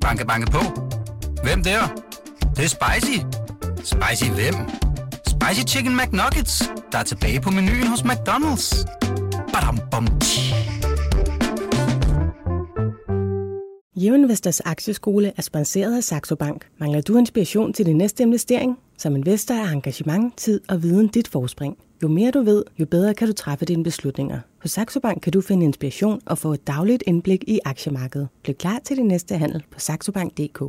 Banke, banke på. Hvem der? Det, det er spicy. Spicy hvem? Spicy Chicken McNuggets, der er tilbage på menuen hos McDonald's. Badum, bom, tji. Jævnvesters Aktieskole er sponsoreret af Saxo Bank. Mangler du inspiration til din næste investering? Som investor er engagement, tid og viden dit forspring. Jo mere du ved, jo bedre kan du træffe dine beslutninger. Hos Saxo Bank kan du finde inspiration og få et dagligt indblik i aktiemarkedet. Bliv klar til din næste handel på saxobank.dk.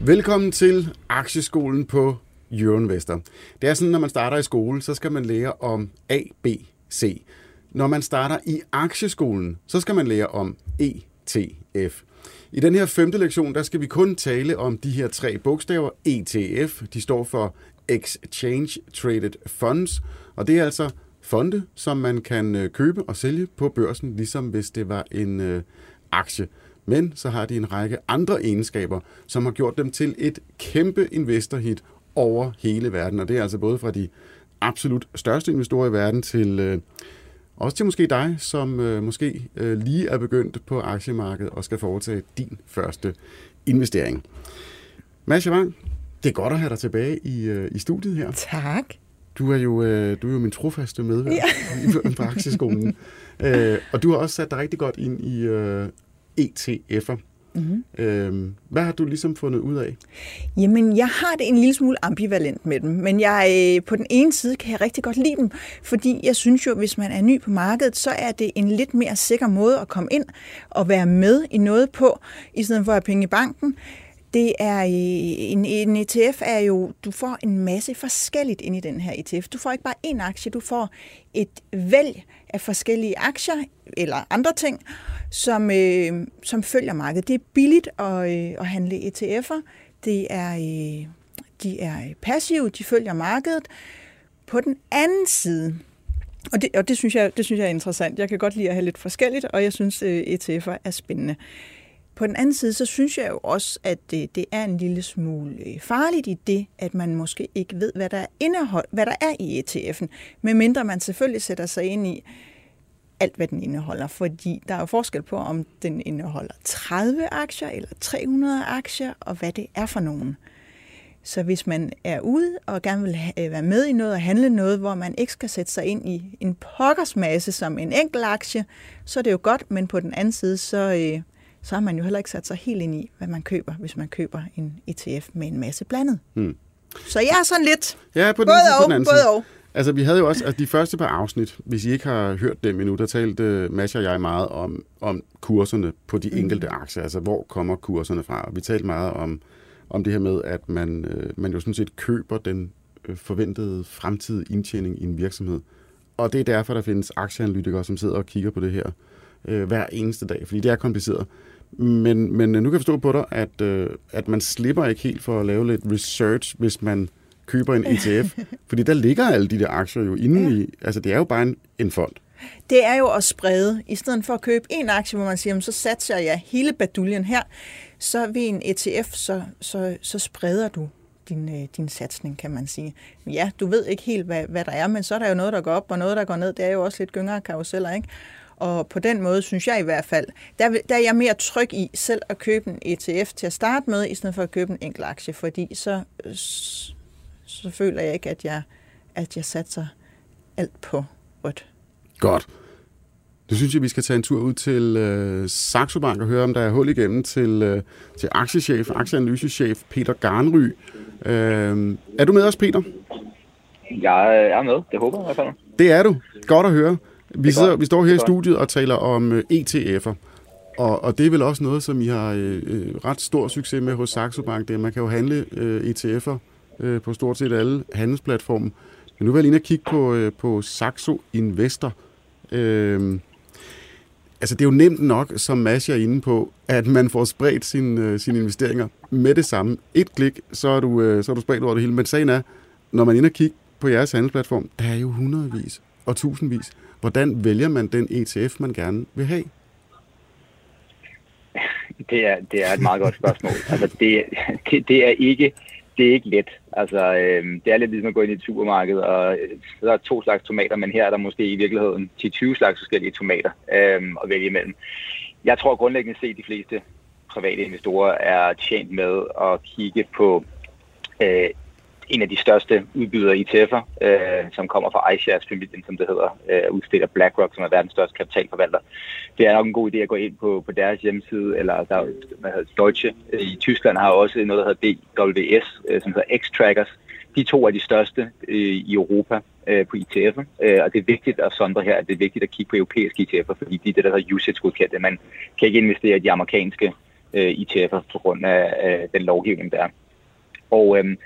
Velkommen til Aktieskolen på Euroinvestor. Det er sådan, når man starter i skole, så skal man lære om A, B, C. Når man starter i aktieskolen, så skal man lære om ETF. I den her femte lektion, der skal vi kun tale om de her tre bogstaver, ETF. De står for Exchange Traded Funds, og det er altså fonde, som man kan øh, købe og sælge på børsen, ligesom hvis det var en øh, aktie. Men så har de en række andre egenskaber, som har gjort dem til et kæmpe investorhit over hele verden. Og det er altså både fra de absolut største investorer i verden til øh, også til måske dig, som øh, måske øh, lige er begyndt på aktiemarkedet og skal foretage din første investering. Mads Javang, det er godt at have dig tilbage i, øh, i studiet her. Tak. Du er jo, øh, du er jo min trofaste medvært ja. på aktieskolen. øh, og du har også sat dig rigtig godt ind i øh, ETF'er. Mm-hmm. Øhm, hvad har du ligesom fundet ud af? Jamen, jeg har det en lille smule ambivalent med dem, men jeg øh, på den ene side kan jeg rigtig godt lide dem, fordi jeg synes jo, hvis man er ny på markedet, så er det en lidt mere sikker måde at komme ind og være med i noget på, i stedet for at have penge i banken. Det er øh, en, en ETF er jo, du får en masse forskelligt ind i den her ETF. Du får ikke bare én aktie, du får et vælg af forskellige aktier eller andre ting, som, øh, som følger markedet. Det er billigt at, øh, at handle ETF'er. Det er, øh, de er passive, de følger markedet. På den anden side, og det, og det, synes jeg, det synes jeg er interessant. Jeg kan godt lide at have lidt forskelligt, og jeg synes, øh, ETF'er er spændende. På den anden side, så synes jeg jo også, at det, det er en lille smule øh, farligt i det, at man måske ikke ved, hvad der er, indehold, hvad der er i ETF'en, medmindre man selvfølgelig sætter sig ind i, alt, hvad den indeholder, fordi der er jo forskel på, om den indeholder 30 aktier eller 300 aktier, og hvad det er for nogen. Så hvis man er ude og gerne vil øh, være med i noget og handle noget, hvor man ikke skal sætte sig ind i en pokkers masse som en enkelt aktie, så er det jo godt, men på den anden side, så, øh, så har man jo heller ikke sat sig helt ind i, hvad man køber, hvis man køber en ETF med en masse blandet. Hmm. Så jeg er sådan lidt ja, på den, både og, på den anden både og. Altså, vi havde jo også, altså de første par afsnit, hvis I ikke har hørt dem endnu, der talte Masha og jeg meget om, om kurserne på de enkelte mm. aktier, altså hvor kommer kurserne fra. Og vi talte meget om, om det her med, at man, øh, man jo sådan set køber den øh, forventede fremtidige indtjening i en virksomhed. Og det er derfor, der findes aktieanalytikere, som sidder og kigger på det her øh, hver eneste dag, fordi det er kompliceret. Men, men nu kan jeg forstå på dig, at, øh, at man slipper ikke helt for at lave lidt research, hvis man køber en ETF. fordi der ligger alle de der aktier jo inde ja. i, altså det er jo bare en, en fond. Det er jo at sprede. I stedet for at købe en aktie, hvor man siger, så satser jeg hele baduljen her, så ved en ETF, så, så, så spreder du din, øh, din satsning, kan man sige. Ja, du ved ikke helt, hvad, hvad der er, men så er der jo noget, der går op, og noget, der går ned. Det er jo også lidt gyngere karuseller, ikke? Og på den måde synes jeg i hvert fald, der, der er jeg mere tryg i selv at købe en ETF til at starte med, i stedet for at købe en enkelt aktie, fordi så, så føler jeg ikke, at jeg, at jeg satser alt på rødt. Godt. Nu synes jeg, vi skal tage en tur ud til øh, Saxo Bank og høre, om der er hul igennem til, øh, til aktiechef, aktieanalysechef Peter Garnry. Øh, er du med os, Peter? Jeg er med, det håber jeg i hvert fald. Det er du. Godt at høre. Vi, sidder, vi står her i studiet og taler om øh, ETF'er. Og, og det er vel også noget, som I har øh, øh, ret stor succes med hos Saxo Bank. Det, man kan jo handle øh, ETF'er øh, på stort set alle handelsplatforme. Men nu vil jeg lige kigge på, øh, på Saxo Investor. Øh, altså det er jo nemt nok, som Mads er inde på, at man får spredt sin, øh, sine investeringer med det samme. Et klik, så er, du, øh, så er du spredt over det hele. Men sagen er, når man er inde og kigge på jeres handelsplatform, der er jo hundredvis og tusindvis. Hvordan vælger man den ETF, man gerne vil have? Det er, det er et meget godt spørgsmål. Altså, det, det, det er ikke det er ikke let. Altså, øh, det er lidt ligesom at gå ind i et supermarked, og øh, der er to slags tomater, men her er der måske i virkeligheden 10-20 slags forskellige tomater øh, at vælge imellem. Jeg tror grundlæggende set, at de fleste private investorer er tjent med at kigge på øh, en af de største udbydere ETF'er, øh, som kommer fra iShares-familien, som det hedder, øh, udstiller BlackRock, som er verdens største kapitalforvalter. Det er nok en god idé at gå ind på, på deres hjemmeside, eller der, hvad hedder Deutsche øh, i Tyskland har også noget, der hedder DWS, øh, som hedder X-Trackers. De to er de største øh, i Europa øh, på ETF'er, øh, og det er vigtigt at sondre her, at det er vigtigt at kigge på europæiske ETF'er, fordi de er det, der hedder usage-godkendte. Man kan ikke investere i de amerikanske øh, ETF'er på grund af øh, den lovgivning, der er. Og øh,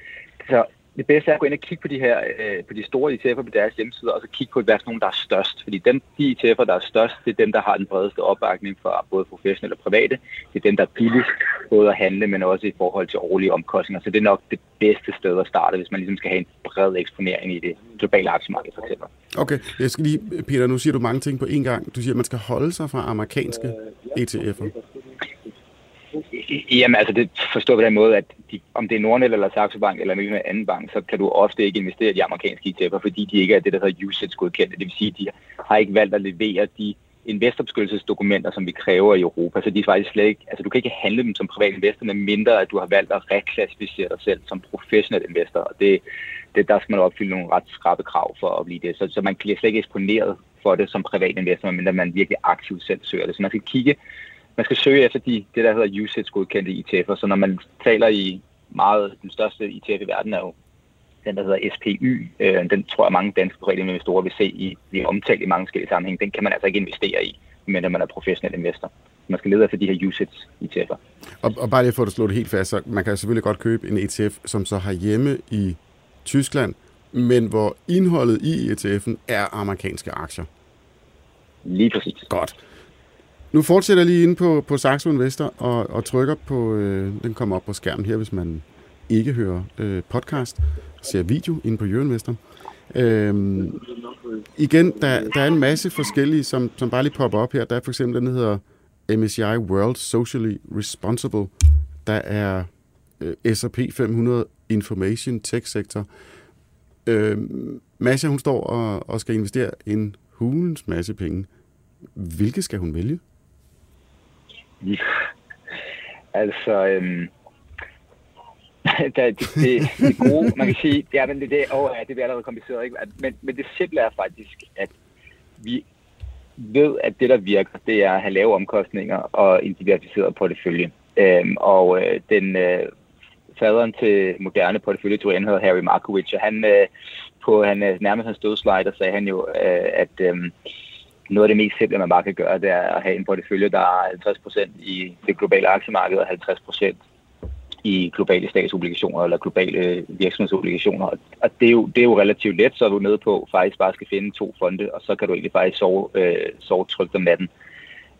så det bedste er at gå ind og kigge på de her øh, på de store ETF'er på deres hjemmeside, og så kigge på, hvad er nogen, der er størst. Fordi dem, de ETF'er, der er størst, det er dem, der har den bredeste opbakning fra både professionelle og private. Det er dem, der er billigst både at handle, men også i forhold til årlige omkostninger. Så det er nok det bedste sted at starte, hvis man ligesom skal have en bred eksponering i det globale aktiemarked, for eksempel. Okay, jeg skal lige, Peter, nu siger du mange ting på én gang. Du siger, at man skal holde sig fra amerikanske ETF'er. Jamen altså, det forstår på den måde, at de, om det er Nordnet eller Saxo Bank eller en anden bank, så kan du ofte ikke investere i de amerikanske ETF'er, fordi de ikke er det, der hedder usage-godkendte. Det vil sige, at de har ikke valgt at levere de investorbeskyttelsesdokumenter, som vi kræver i Europa. Så de er faktisk slet ikke, altså du kan ikke handle dem som privat investor, med mindre at du har valgt at reklassificere dig selv som professionel investor. Og det, det, der skal man opfylde nogle ret skrappe krav for at blive det. Så, så man bliver slet ikke eksponeret for det som privat investor, medmindre man virkelig aktivt selv søger det. Så man skal kigge man skal søge efter de, det, der hedder usage-godkendte ETF'er. Så når man taler i meget, den største ETF i verden er jo den, der hedder SPY. Øh, den tror jeg, mange danske private investorer vil se i, i omtalt i mange forskellige sammenhæng. Den kan man altså ikke investere i, medmindre man er professionel investor. Man skal lede efter de her usage ETF'er. Og, og bare lige for at slå det helt fast, så man kan selvfølgelig godt købe en ETF, som så har hjemme i Tyskland, men hvor indholdet i ETF'en er amerikanske aktier. Lige præcis. Godt. Nu fortsætter jeg lige inde på, på Saxo Investor og, og trykker på, øh, den kommer op på skærmen her, hvis man ikke hører øh, podcast, ser video inde på Jørgen Øhm, igen, der, der er en masse forskellige, som, som bare lige popper op her. Der er for eksempel den, der hedder MSCI World Socially Responsible. Der er øh, S&P 500 Information Tech Sector. Øh, Masha, hun står og, og skal investere en hulens masse penge. Hvilke skal hun vælge? Ja. Altså, øhm, det, det, det, det gode, man kan sige, det er, det, det, oh, ja, det bliver allerede kompliceret, ikke? Men, men det simple er faktisk, at vi ved, at det, der virker, det er at have lave omkostninger og en diversificeret portefølje. Øhm, og øh, den øh, faderen til moderne porteføljeteorien hedder Harry Markowitz, og han øh, på han, øh, nærmest hans dødslejde, der sagde han jo, øh, at øh, noget af det mest simple, man bare kan gøre, det er at have en portefølje, der er 50% i det globale aktiemarked og 50% i globale statsobligationer eller globale øh, virksomhedsobligationer. Og det er, jo, det er jo relativt let, så er du nede på faktisk bare skal finde to fonde, og så kan du egentlig faktisk sove, øh, sove trygt om natten.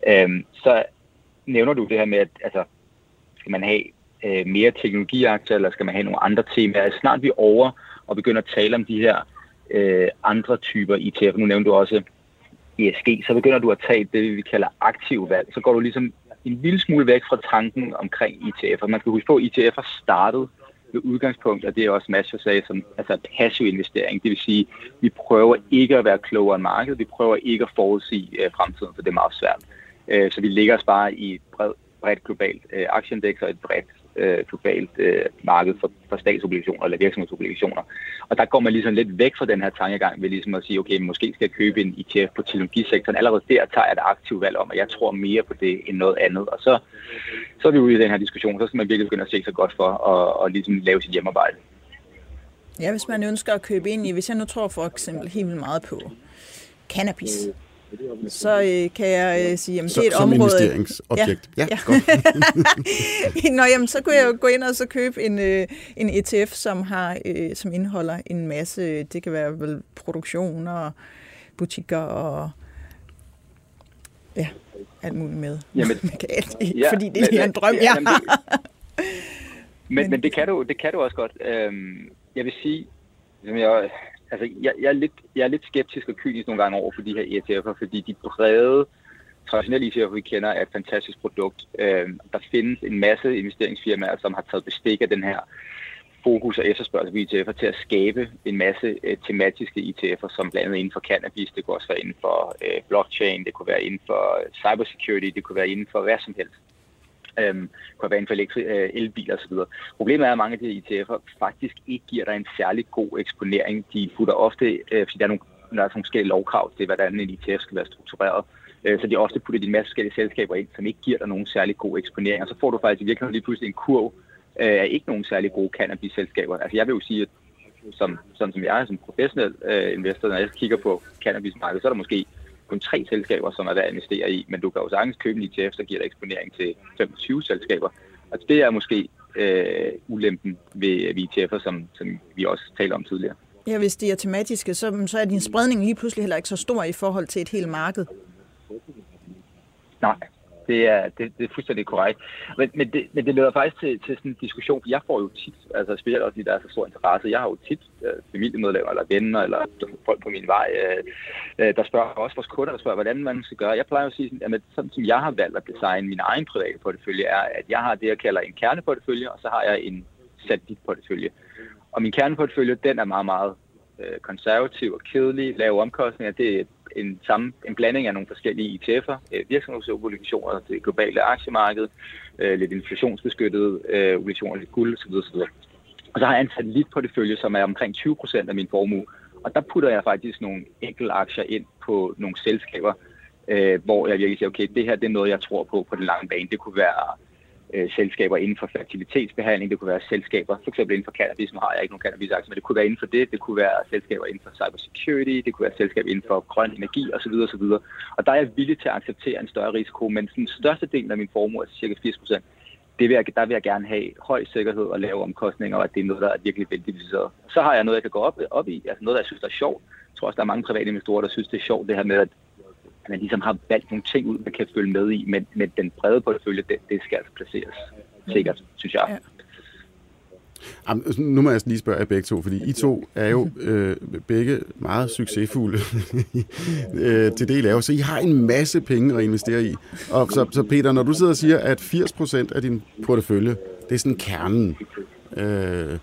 Øhm, så nævner du det her med, at altså, skal man have øh, mere teknologiaktier, eller skal man have nogle andre temaer? Snart vi er over og begynder at tale om de her øh, andre typer ETF. Nu nævnte du også ESG, så begynder du at tage det, vi kalder aktiv valg. Så går du ligesom en lille smule væk fra tanken omkring ETF'er. Man skal huske på, at ETF'er startede med udgangspunkt, og det er også Mads sagde, som altså passiv investering. Det vil sige, vi prøver ikke at være klogere end markedet, vi prøver ikke at forudsige øh, fremtiden, for det er meget svært. Øh, så vi ligger os bare i et bredt, bredt globalt øh, aktieindeks og et bredt øh, globalt øh, marked for, for statsobligationer eller virksomhedsobligationer. Og der går man ligesom lidt væk fra den her tankegang ved ligesom at sige, okay, måske skal jeg købe en ETF på teknologisektoren. Allerede der tager jeg et aktivt valg om, at jeg tror mere på det end noget andet. Og så, så er vi ude i den her diskussion, så skal man virkelig begynde at se sig godt for og, og ligesom lave sit hjemmearbejde. Ja, hvis man ønsker at købe ind i, hvis jeg nu tror for eksempel helt vildt meget på cannabis, så øh, kan jeg øh, sige, at det er et som område... investeringsobjekt. Ja, ja, ja. godt. Nå, jamen, så kunne jeg jo gå ind og så købe en, øh, en ETF, som, har, øh, som indeholder en masse, det kan være vel produktion og butikker og ja, alt muligt med. Jamen, alt, ja, fordi det er men, en drøm, jeg jamen, har. men, men, men det, kan du, det kan du også godt. Øhm, jeg vil sige, som jeg altså, jeg, jeg, er lidt, jeg er lidt skeptisk og kynisk nogle gange over for de her ETF'er, fordi de brede, traditionelle ETF'er, vi kender, er et fantastisk produkt. Øh, der findes en masse investeringsfirmaer, som har taget bestik af den her fokus og efterspørgsel på ETF'er til at skabe en masse øh, tematiske ETF'er, som blandt andet inden for cannabis, det kunne også være inden for øh, blockchain, det kunne være inden for øh, cybersecurity, det kunne være inden for hvad som helst. Øhm, kunne være inden for elektri- øh, elbiler osv. Problemet er, at mange af de ETF'er faktisk ikke giver dig en særlig god eksponering. De putter ofte, øh, fordi der er nogle, der er nogle forskellige lovkrav til, hvordan en ETF skal være struktureret, øh, så de ofte putter de en masse forskellige selskaber ind, som ikke giver dig nogen særlig god eksponering. Og så får du faktisk i virkeligheden lige pludselig en kurv, øh, af ikke nogen særlig gode cannabis-selskaber. Altså jeg vil jo sige, at som, sådan som jeg er som professionel øh, investor, når jeg kigger på cannabismarkedet, så er der måske kun tre selskaber, som er værd at investere i, men du kan jo sagtens købe en ETF, der giver dig eksponering til 25 selskaber. Altså det er måske øh, ulempen ved, ved ETF'er, som, som vi også talte om tidligere. Ja, hvis de er tematiske, så, så er din spredning lige pludselig heller ikke så stor i forhold til et helt marked. Nej, det er, det, det er fuldstændig korrekt. Men, men, det, men det leder faktisk til, til sådan en diskussion, for jeg får jo tit, altså specielt også fordi der er så stor interesse, jeg har jo tit øh, familiemedlemmer eller venner eller folk på min vej, øh, øh der spørger også vores kunder, der spørger, hvordan man skal gøre. Jeg plejer at sige, sådan, at sådan som jeg har valgt at designe min egen private portefølje, er, at jeg har det, jeg kalder en kerneportefølje, og så har jeg en satellitportefølje. Og min kerneportefølje, den er meget, meget øh, konservativ og kedelig, lave omkostninger. Det er en, samme, en blanding af nogle forskellige ETF'er, øh, virksomhedsobligationer, det globale aktiemarked, øh, lidt inflationsbeskyttede øh, obligationer, lidt guld osv. osv. Og så har jeg en satellitportefølje, som er omkring 20 procent af min formue. Og der putter jeg faktisk nogle enkelte aktier ind på nogle selskaber, øh, hvor jeg virkelig siger, okay, det her det er noget, jeg tror på på den lange bane. Det kunne være øh, selskaber inden for fertilitetsbehandling, det kunne være selskaber, for eksempel inden for cannabis, nu har jeg ikke nogen cannabisaktier, men det kunne være inden for det, det kunne være selskaber inden for cybersecurity, det kunne være selskaber inden for grøn energi osv. osv. Og der er jeg villig til at acceptere en større risiko, men den største del af min formue, altså cirka 80 procent, det vil jeg, der vil jeg gerne have høj sikkerhed og lave omkostninger, og at det er noget, der er virkelig veldiviseret. Så har jeg noget, jeg kan gå op, op i, altså noget, jeg synes, der er sjovt. Jeg tror også, der er mange private investorer, der synes, det er sjovt, det her med, at at man ligesom har valgt nogle ting ud, man kan følge med i, men, men den brede portefølje, det, det skal altså placeres sikkert, synes jeg. Ja. Jamen, nu må jeg lige spørge jer begge to, fordi I to er jo øh, begge meget succesfulde øh, til det, I laver, så I har en masse penge at investere i. Og så, så Peter, når du sidder og siger, at 80% af din portefølje, det er sådan kernen. Øh,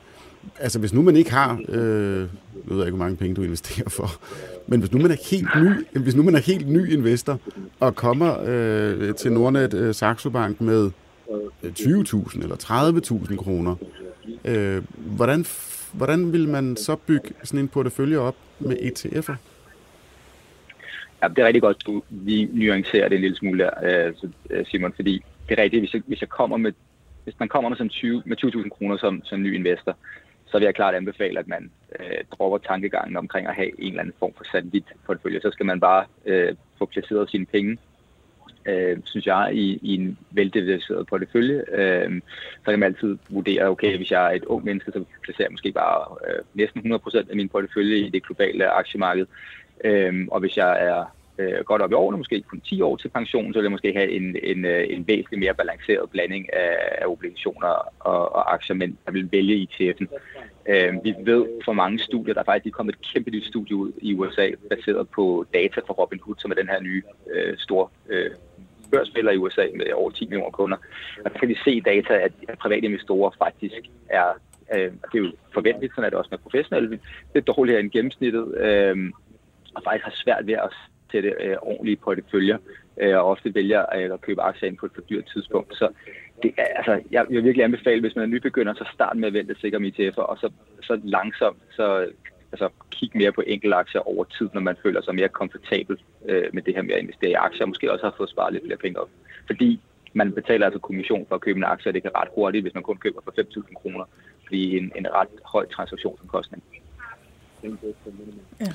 altså hvis nu man ikke har, øh, nu ved jeg ikke, hvor mange penge du investerer for, men hvis nu man er helt ny, hvis nu man er helt ny investor og kommer øh, til Nordnet øh, Saxo Bank med øh, 20.000 eller 30.000 kroner, øh, hvordan, hvordan vil man så bygge sådan en portefølje op med ETF'er? Ja, det er rigtig godt, du vi nuancerer det en lille smule der, øh, øh, Simon, fordi det er rigtigt, hvis jeg, hvis jeg kommer med, hvis man kommer med, som 20, med 20.000 kroner som, som ny investor, så vil jeg klart anbefale, at man øh, dropper tankegangen omkring at have en eller anden form for satellitportefølje. Så skal man bare øh, få placeret sine penge, øh, synes jeg, i, i en veldiversificeret portefølje. Øh, så kan man altid vurdere, okay, hvis jeg er et ung menneske, så placerer jeg måske bare øh, næsten 100% af min portefølje i det globale aktiemarked. Øh, og hvis jeg er øh, godt op i årene, måske kun 10 år til pension, så vil jeg måske have en, en, øh, en væsentlig mere balanceret blanding af, af obligationer og, og aktier, men jeg vil vælge ETF'en. Øh, vi ved fra mange studier, der er faktisk kommet et kæmpe nyt studie ud i USA, baseret på data fra Robinhood, som er den her nye øh, store øh, børsspiller i USA med over 10 millioner kunder. Og der kan vi se data, at private investorer faktisk er, øh, det er jo forventeligt, sådan er det også med professionelle, det er dårligere end gennemsnittet, øh, og faktisk har svært ved at sætte øh, ordentlige porteføljer, øh, og ofte vælger øh, at købe aktier ind på et for dyrt tidspunkt. Så det, er, altså, jeg vil virkelig anbefale, hvis man er nybegynder, så start med at vente sikker med ETF'er, og så, så langsomt så, altså, kig mere på enkelte aktier over tid, når man føler sig mere komfortabel øh, med det her med at investere i aktier, og måske også har fået sparet lidt flere penge op. Fordi man betaler altså kommission for at købe en aktie, og det kan ret hurtigt, hvis man kun køber for 5.000 kroner, blive en, en ret høj transaktionsomkostning. Ja.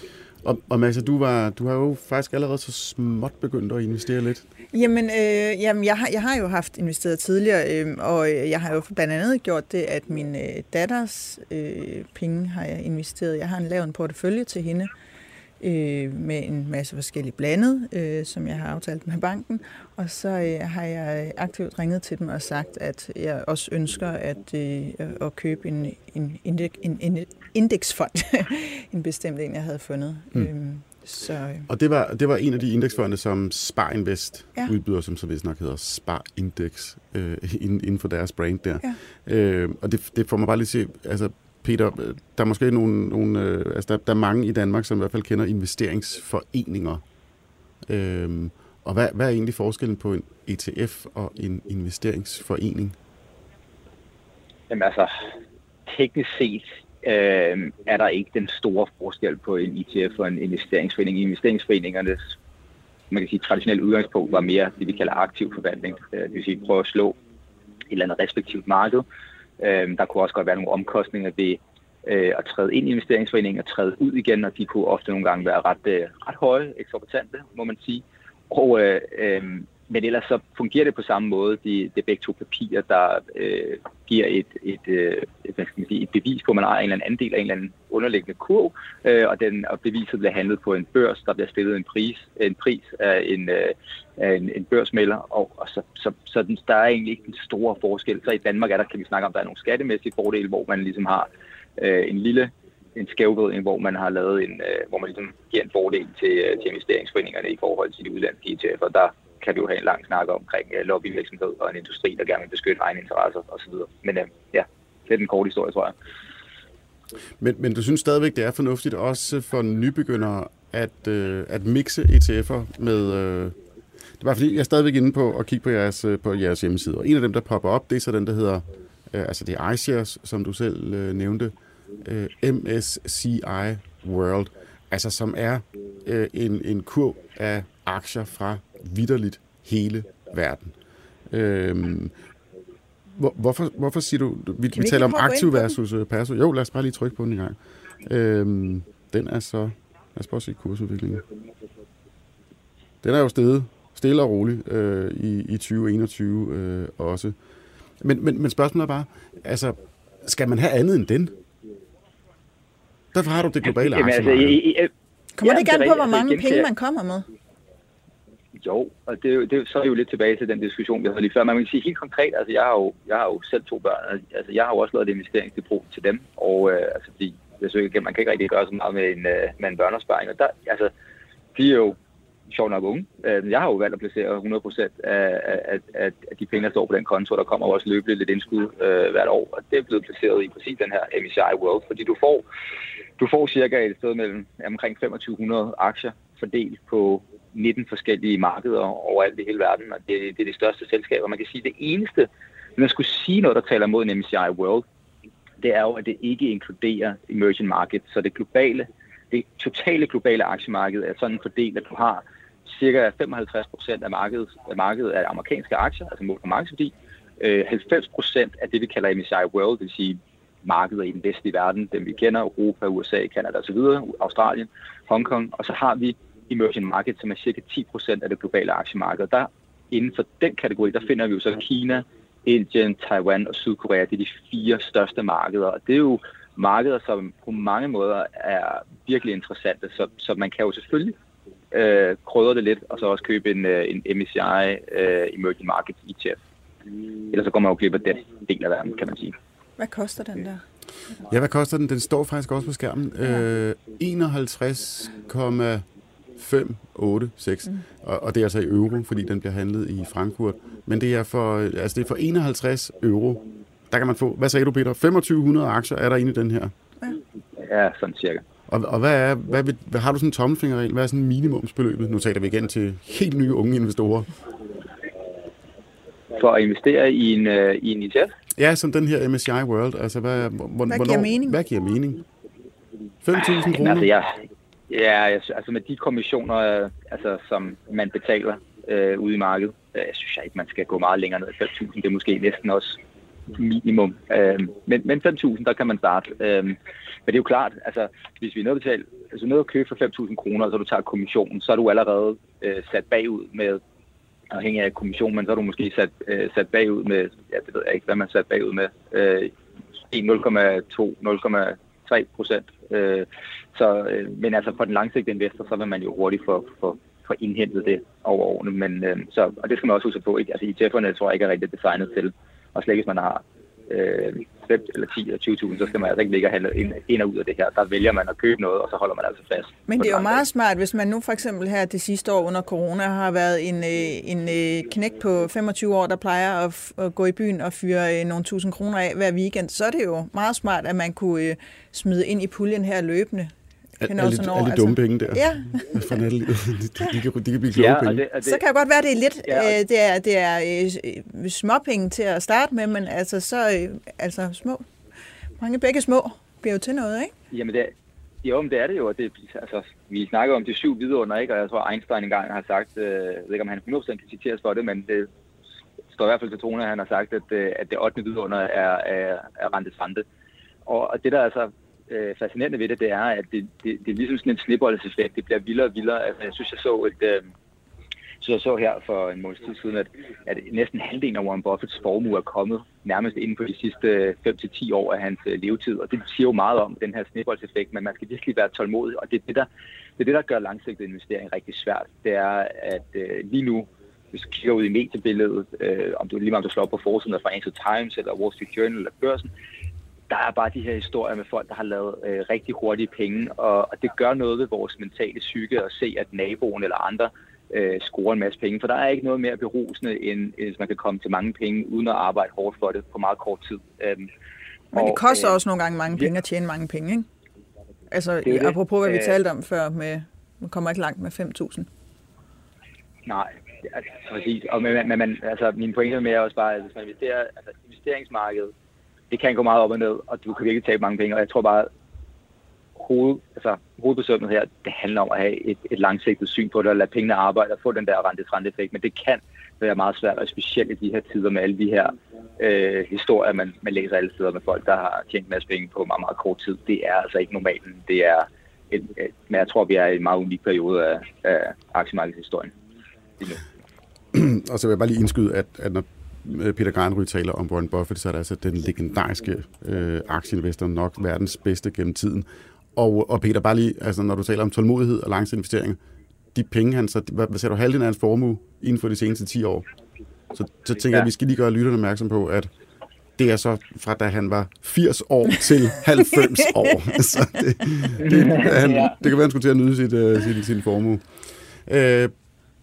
Og, og Mads, du, var, du har jo faktisk allerede så småt begyndt at investere lidt. Jamen, øh, jamen jeg, har, jeg har jo haft investeret tidligere, øhm, øh, og jeg har jo blandt andet gjort det, at min øh, datters øh, penge har jeg investeret. Jeg har lavet en portefølje til hende, øh, med en masse forskellige blandet, øh, som jeg har aftalt med banken. Og så øh, har jeg aktivt ringet til dem og sagt, at jeg også ønsker at, øh, at købe en, en, en, en, en indeksfond, en bestemt en, jeg havde fundet. Mm. Øh, Så, øh, Og det var, det var en af de indeksfonde, som Spar Invest ja. Udbyder, som så vist nok hedder Spar Index, øh, inden, inden for deres brand der. Ja. Øh, og det, det får mig bare lige til, altså Peter, øh, der er måske nogle, nogle øh, altså der, der er mange i Danmark, som i hvert fald kender investeringsforeninger. Øhm, og hvad, hvad er egentlig forskellen på en ETF og en investeringsforening? Jamen altså, teknisk set øh, er der ikke den store forskel på en ETF og en investeringsforening. Investeringsforeningernes man kan sige, traditionelle udgangspunkt var mere det, vi kalder aktiv forvaltning. Øh, det vil sige, prøve at slå et eller andet respektivt marked. Øh, Der kunne også godt være nogle omkostninger ved øh, at træde ind i investeringsforeningen og træde ud igen, og de kunne ofte nogle gange være ret, øh, ret høje, eksorbitante, må man sige. Og, øh, øh, men ellers så fungerer det på samme måde. De, det er begge to papirer, der øh, giver et, et, øh, et, hvad skal man sige, et bevis på, at man ejer en eller anden andel af en eller anden underliggende kurv, øh, og, den, og beviset bliver handlet på en børs, der bliver stillet en pris, en pris af en, øh, af en, en børsmælder, og, og så, så, så den, der er egentlig ikke en stor forskel. Så i Danmark er der, kan vi snakke om, der er nogle skattemæssige fordele, hvor man ligesom har øh, en lille en skævvridning, hvor man har lavet en, øh, hvor man ligesom giver en fordel til, øh, til investeringsforeningerne i forhold til de udlandske ETF'er. Der kan vi jo have en lang snak omkring øh, lobbyvirksomhed og en industri, der gerne vil beskytte egne interesser osv. Men øh, ja, det er den korte historie, tror jeg. Men, men du synes stadigvæk, det er fornuftigt også for nybegyndere at, øh, at mixe ETF'er med... Øh, det var fordi, jeg er stadigvæk inde på at kigge på jeres, øh, på jeres hjemmeside. Og en af dem, der popper op, det er så den, der hedder... Øh, altså det er iShares, som du selv øh, nævnte. Øh, MSCI World. Altså som er øh, en, en kurv af aktier fra vidderligt hele verden. Øh, hvor, hvorfor, hvorfor siger du... Vi, vi taler om aktiv versus øh, passiv. Jo, lad os bare lige trykke på den en gang. Øhm, den er så... Lad os at se kursudviklingen. Den er jo steget stille og roligt øh, i, i 2021 øh, også. Men, men, men spørgsmålet er bare, altså, skal man have andet end den? Derfor har du det globale altså, aktiemarked. i, kommer Ja, det ikke an på, hvor rigtigt. mange Altså, penge man kommer med? Jo, og det, det, så er vi jo lidt tilbage til den diskussion, vi havde lige før. Man kan sige helt konkret, altså jeg har jo, jeg har jo selv to børn, og, altså jeg har jo også lavet et investeringsdepot til dem, og øh, altså fordi, jeg synes man kan ikke rigtig gøre så meget med en, øh, med en børneopsparing, og der, altså, de er jo sjovt nok unge. Øh, Jeg har jo valgt at placere 100% af, af, af, af de penge, der står på den konto, der kommer også løbende lidt indskud øh, hvert år, og det er blevet placeret i præcis den her MSCI World, fordi du får, du får cirka et sted mellem ja, omkring 2500 aktier fordelt på 19 forskellige markeder overalt i hele verden, og det, det er det største selskaber. Man kan sige, at det eneste, man skulle sige noget, der taler mod en MSCI World, det er jo, at det ikke inkluderer emerging markets, så det globale, det totale globale aktiemarked er sådan fordelt, at du har cirka 55 procent af markedet, af markedet af amerikanske aktier, altså målt på markedsværdi, øh, 90 procent af det, vi kalder MSCI World, det vil sige markeder i den vestlige verden, dem vi kender, Europa, USA, Kanada osv., Australien, Hongkong, og så har vi emerging markets, som er cirka 10 procent af det globale aktiemarked. Der inden for den kategori, der finder vi jo så Kina, Indien, Taiwan og Sydkorea. Det er de fire største markeder, og det er jo markeder, som på mange måder er virkelig interessante, så, så man kan jo selvfølgelig øh, krydre det lidt, og så også købe en, øh, en MSCI øh, Emerging Markets ETF. Ellers så går man jo glip af den del af verden, kan man sige. Hvad koster den der? Ja, hvad koster den? Den står faktisk også på skærmen. Øh, 51,586. Mm. Og, og det er altså i euro, fordi den bliver handlet i Frankfurt. Men det er for, altså det er for 51 euro. Der kan man få, hvad sagde du Peter? 2500 aktier er der inde i den her. Ja, sådan cirka. Og, og hvad er, hvad, vil, hvad har du sådan en tommelfingerregel? Hvad er sådan minimumsbeløbet? Nu taler vi igen til helt nye unge investorer. For at investere i en, øh, i en ETF, Ja, som den her MSCI World. Altså, hvad, hvor, Hvad giver hvornår, mening? Hvad giver mening? 5.000 Jamen, kroner? altså, jeg, ja, altså med de kommissioner, øh, altså, som man betaler øh, ude i markedet, øh, jeg synes jeg ikke, man skal gå meget længere ned. 5.000, det er måske næsten også minimum. Øh, men, men 5.000, der kan man starte. Øh, men det er jo klart, altså, hvis vi er nede at betale, altså nede at købe for 5.000 kroner, og så du tager kommissionen, så er du allerede øh, sat bagud med afhængig af kommissionen, men så er du måske sat, øh, sat bagud med, ja, det ved jeg ikke, hvad man er sat bagud med, øh, 0,2, 3 procent. Øh, så, øh, men altså for den langsigtede investor, så vil man jo hurtigt få, få, få indhentet det over årene. Men, øh, så, og det skal man også huske på. Ikke? Altså ITF'erne tror jeg ikke er rigtig designet til, og slet ikke hvis man har øh, 5 eller 10 eller 20.000, så skal man altså ikke ligge og handle ind, ind og ud af det her. Der vælger man at købe noget, og så holder man altså fast. Men det er jo meget smart, hvis man nu for eksempel her det sidste år under corona har været en, øh, en øh, knæk på 25 år, der plejer at, at gå i byen og fyre øh, nogle tusind kroner af hver weekend, så er det jo meget smart, at man kunne smide ind i puljen her løbende. Alle, alle, alle dumme penge der. Ja. Fra nattelivet. De, de, kan, de kan blive kloge ja, penge. Det, det, så kan det godt være, det er lidt ja, øh, det er, det er øh, småpenge til at starte med, men altså så øh, altså små. Mange begge små bliver jo til noget, ikke? Jamen det, jo, men det er det jo. Det, altså, vi snakker om de syv vidunder, ikke? og jeg tror, Einstein engang har sagt, øh, jeg ved ikke, om han 100% kan citeres for det, men det står i hvert fald til Tone, at han har sagt, at, øh, at det 8. vidunder er, er, er rentes rente. Og, og det, der altså øh, fascinerende ved det, det er, at det, det, det er ligesom sådan en snibboldseffekt. Det bliver vildere og vildere. Altså, jeg synes, jeg så et... Øh, så jeg så her for en måneds tid siden, at, at næsten halvdelen af Warren Buffets formue er kommet nærmest inden for de sidste 5-10 år af hans øh, levetid. Og det siger jo meget om den her snibboldseffekt, men man skal virkelig være tålmodig. Og det er det, der, det, er det, der gør langsigtet investering rigtig svært. Det er, at øh, lige nu, hvis du kigger ud i mediebilledet, øh, om du lige om du slår op på forsiden af Financial Times eller Wall Street Journal eller børsen, der er bare de her historier med folk, der har lavet øh, rigtig hurtige penge, og, og det gør noget ved vores mentale psyke at se, at naboen eller andre øh, scorer en masse penge. For der er ikke noget mere berusende, end hvis man kan komme til mange penge, uden at arbejde hårdt for det på meget kort tid. Øhm, Men det koster og, øh, også nogle gange mange penge at tjene mange penge, ikke? Altså, det apropos hvad vi øh, talte om før, med, man kommer ikke langt med 5.000. Nej, altså, præcis. Og men, men, men, altså, min pointe med er også bare, at hvis man investerer, altså, investeringsmarkedet, det kan gå meget op og ned, og du kan virkelig tabe mange penge, og jeg tror bare, hoved, altså, hovedbesøgnet her, det handler om at have et, et langsigtet syn på det, og lade pengene arbejde og få den der rente effekt men det kan være meget svært, og specielt i de her tider med alle de her øh, historier, man, man læser alle steder med folk, der har tjent en masse penge på meget, meget kort tid. Det er altså ikke normalt. Det er et, et, øh, men jeg tror, vi er i en meget unik periode af, af aktiemarkedshistorien. og så vil jeg bare lige indskyde, at, at når Peter Granry taler om Warren Buffett, så er det altså den legendariske øh, aktieinvestor, nok verdens bedste gennem tiden. Og, og Peter, bare lige, altså når du taler om tålmodighed og langsigtede investeringer, de penge, han så, hvad, hvad siger du, halvdelen af hans formue inden for de seneste 10 år. Så, så tænker ja. jeg, at vi skal lige gøre lytterne opmærksom på, at det er så fra da han var 80 år til 90 år. så det, det, han, det kan være, han skulle til at nyde sit, uh, sin, sin formue. Uh,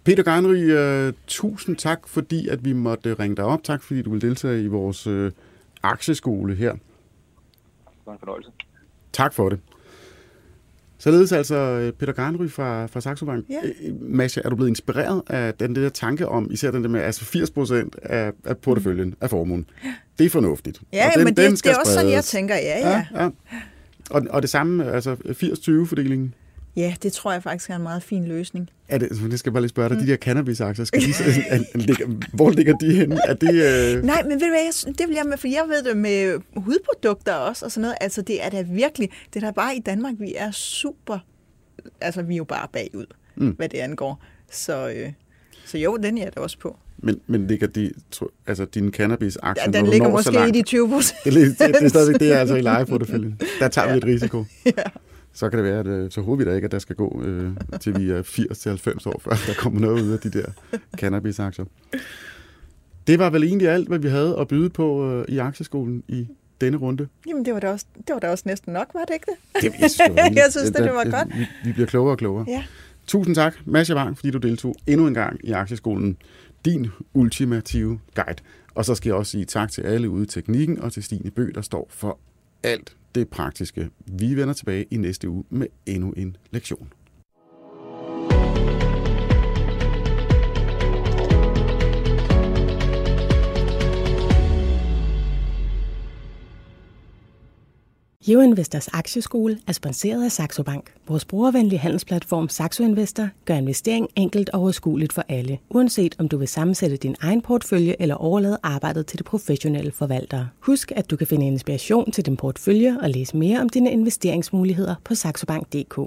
Peter Garnry, uh, tusind tak, fordi at vi måtte ringe dig op. Tak, fordi du vil deltage i vores uh, aktieskole her. Det var en fornøjelse. Tak for det. Således altså øh, Peter Garnry fra, fra Saxo Bank. Ja. Masha, er du blevet inspireret af den der tanke om, især den der med, altså 80 procent af, af porteføljen, mm. af formuen? Det er fornuftigt. Ja, den, men det, den det er også sådan, jeg tænker, ja, ja. ja, ja. Og, og det samme, altså 80-20-fordelingen? Ja, det tror jeg faktisk er en meget fin løsning. Er det, det skal jeg bare lige spørge dig, mm. de der cannabisaktier, skal de, ligger, hvor ligger de henne? Er det, øh... Nej, men ved du hvad, jeg, det vil jeg med, for jeg ved det med hudprodukter også, og sådan noget, altså det er da virkelig, det er da bare i Danmark, vi er super, altså vi er jo bare bagud, mm. hvad det angår. Så, øh, så jo, den er jeg da også på. Men, men ligger de, altså dine cannabis-aktier, ja, den ligger måske i de 20 procent. Det, det, det, er stadigvæk, det er altså i lejeporteføljen. Der tager ja. vi et risiko. ja så kan det være, at øh, så håber vi da ikke, at der skal gå øh, til vi er 80-90 år, før der kommer noget ud af de der cannabis-aktier. Det var vel egentlig alt, hvad vi havde at byde på øh, i aktieskolen i denne runde. Jamen, det var da også, det var da også næsten nok, var det ikke det? det jeg, synes, det jeg synes, det, det var godt. Vi, vi bliver klogere og klogere. Ja. Tusind tak, Masha Wang, fordi du deltog endnu en gang i aktieskolen. Din ultimative guide. Og så skal jeg også sige tak til alle ude i teknikken og til Stine Bø, der står for alt det praktiske. Vi vender tilbage i næste uge med endnu en lektion. GeoInvestors aktieskole er sponsoreret af Saxo Bank. Vores brugervenlige handelsplatform Saxo Investor gør investering enkelt og overskueligt for alle, uanset om du vil sammensætte din egen portefølje eller overlade arbejdet til de professionelle forvaltere. Husk, at du kan finde inspiration til din portefølje og læse mere om dine investeringsmuligheder på saxobank.dk.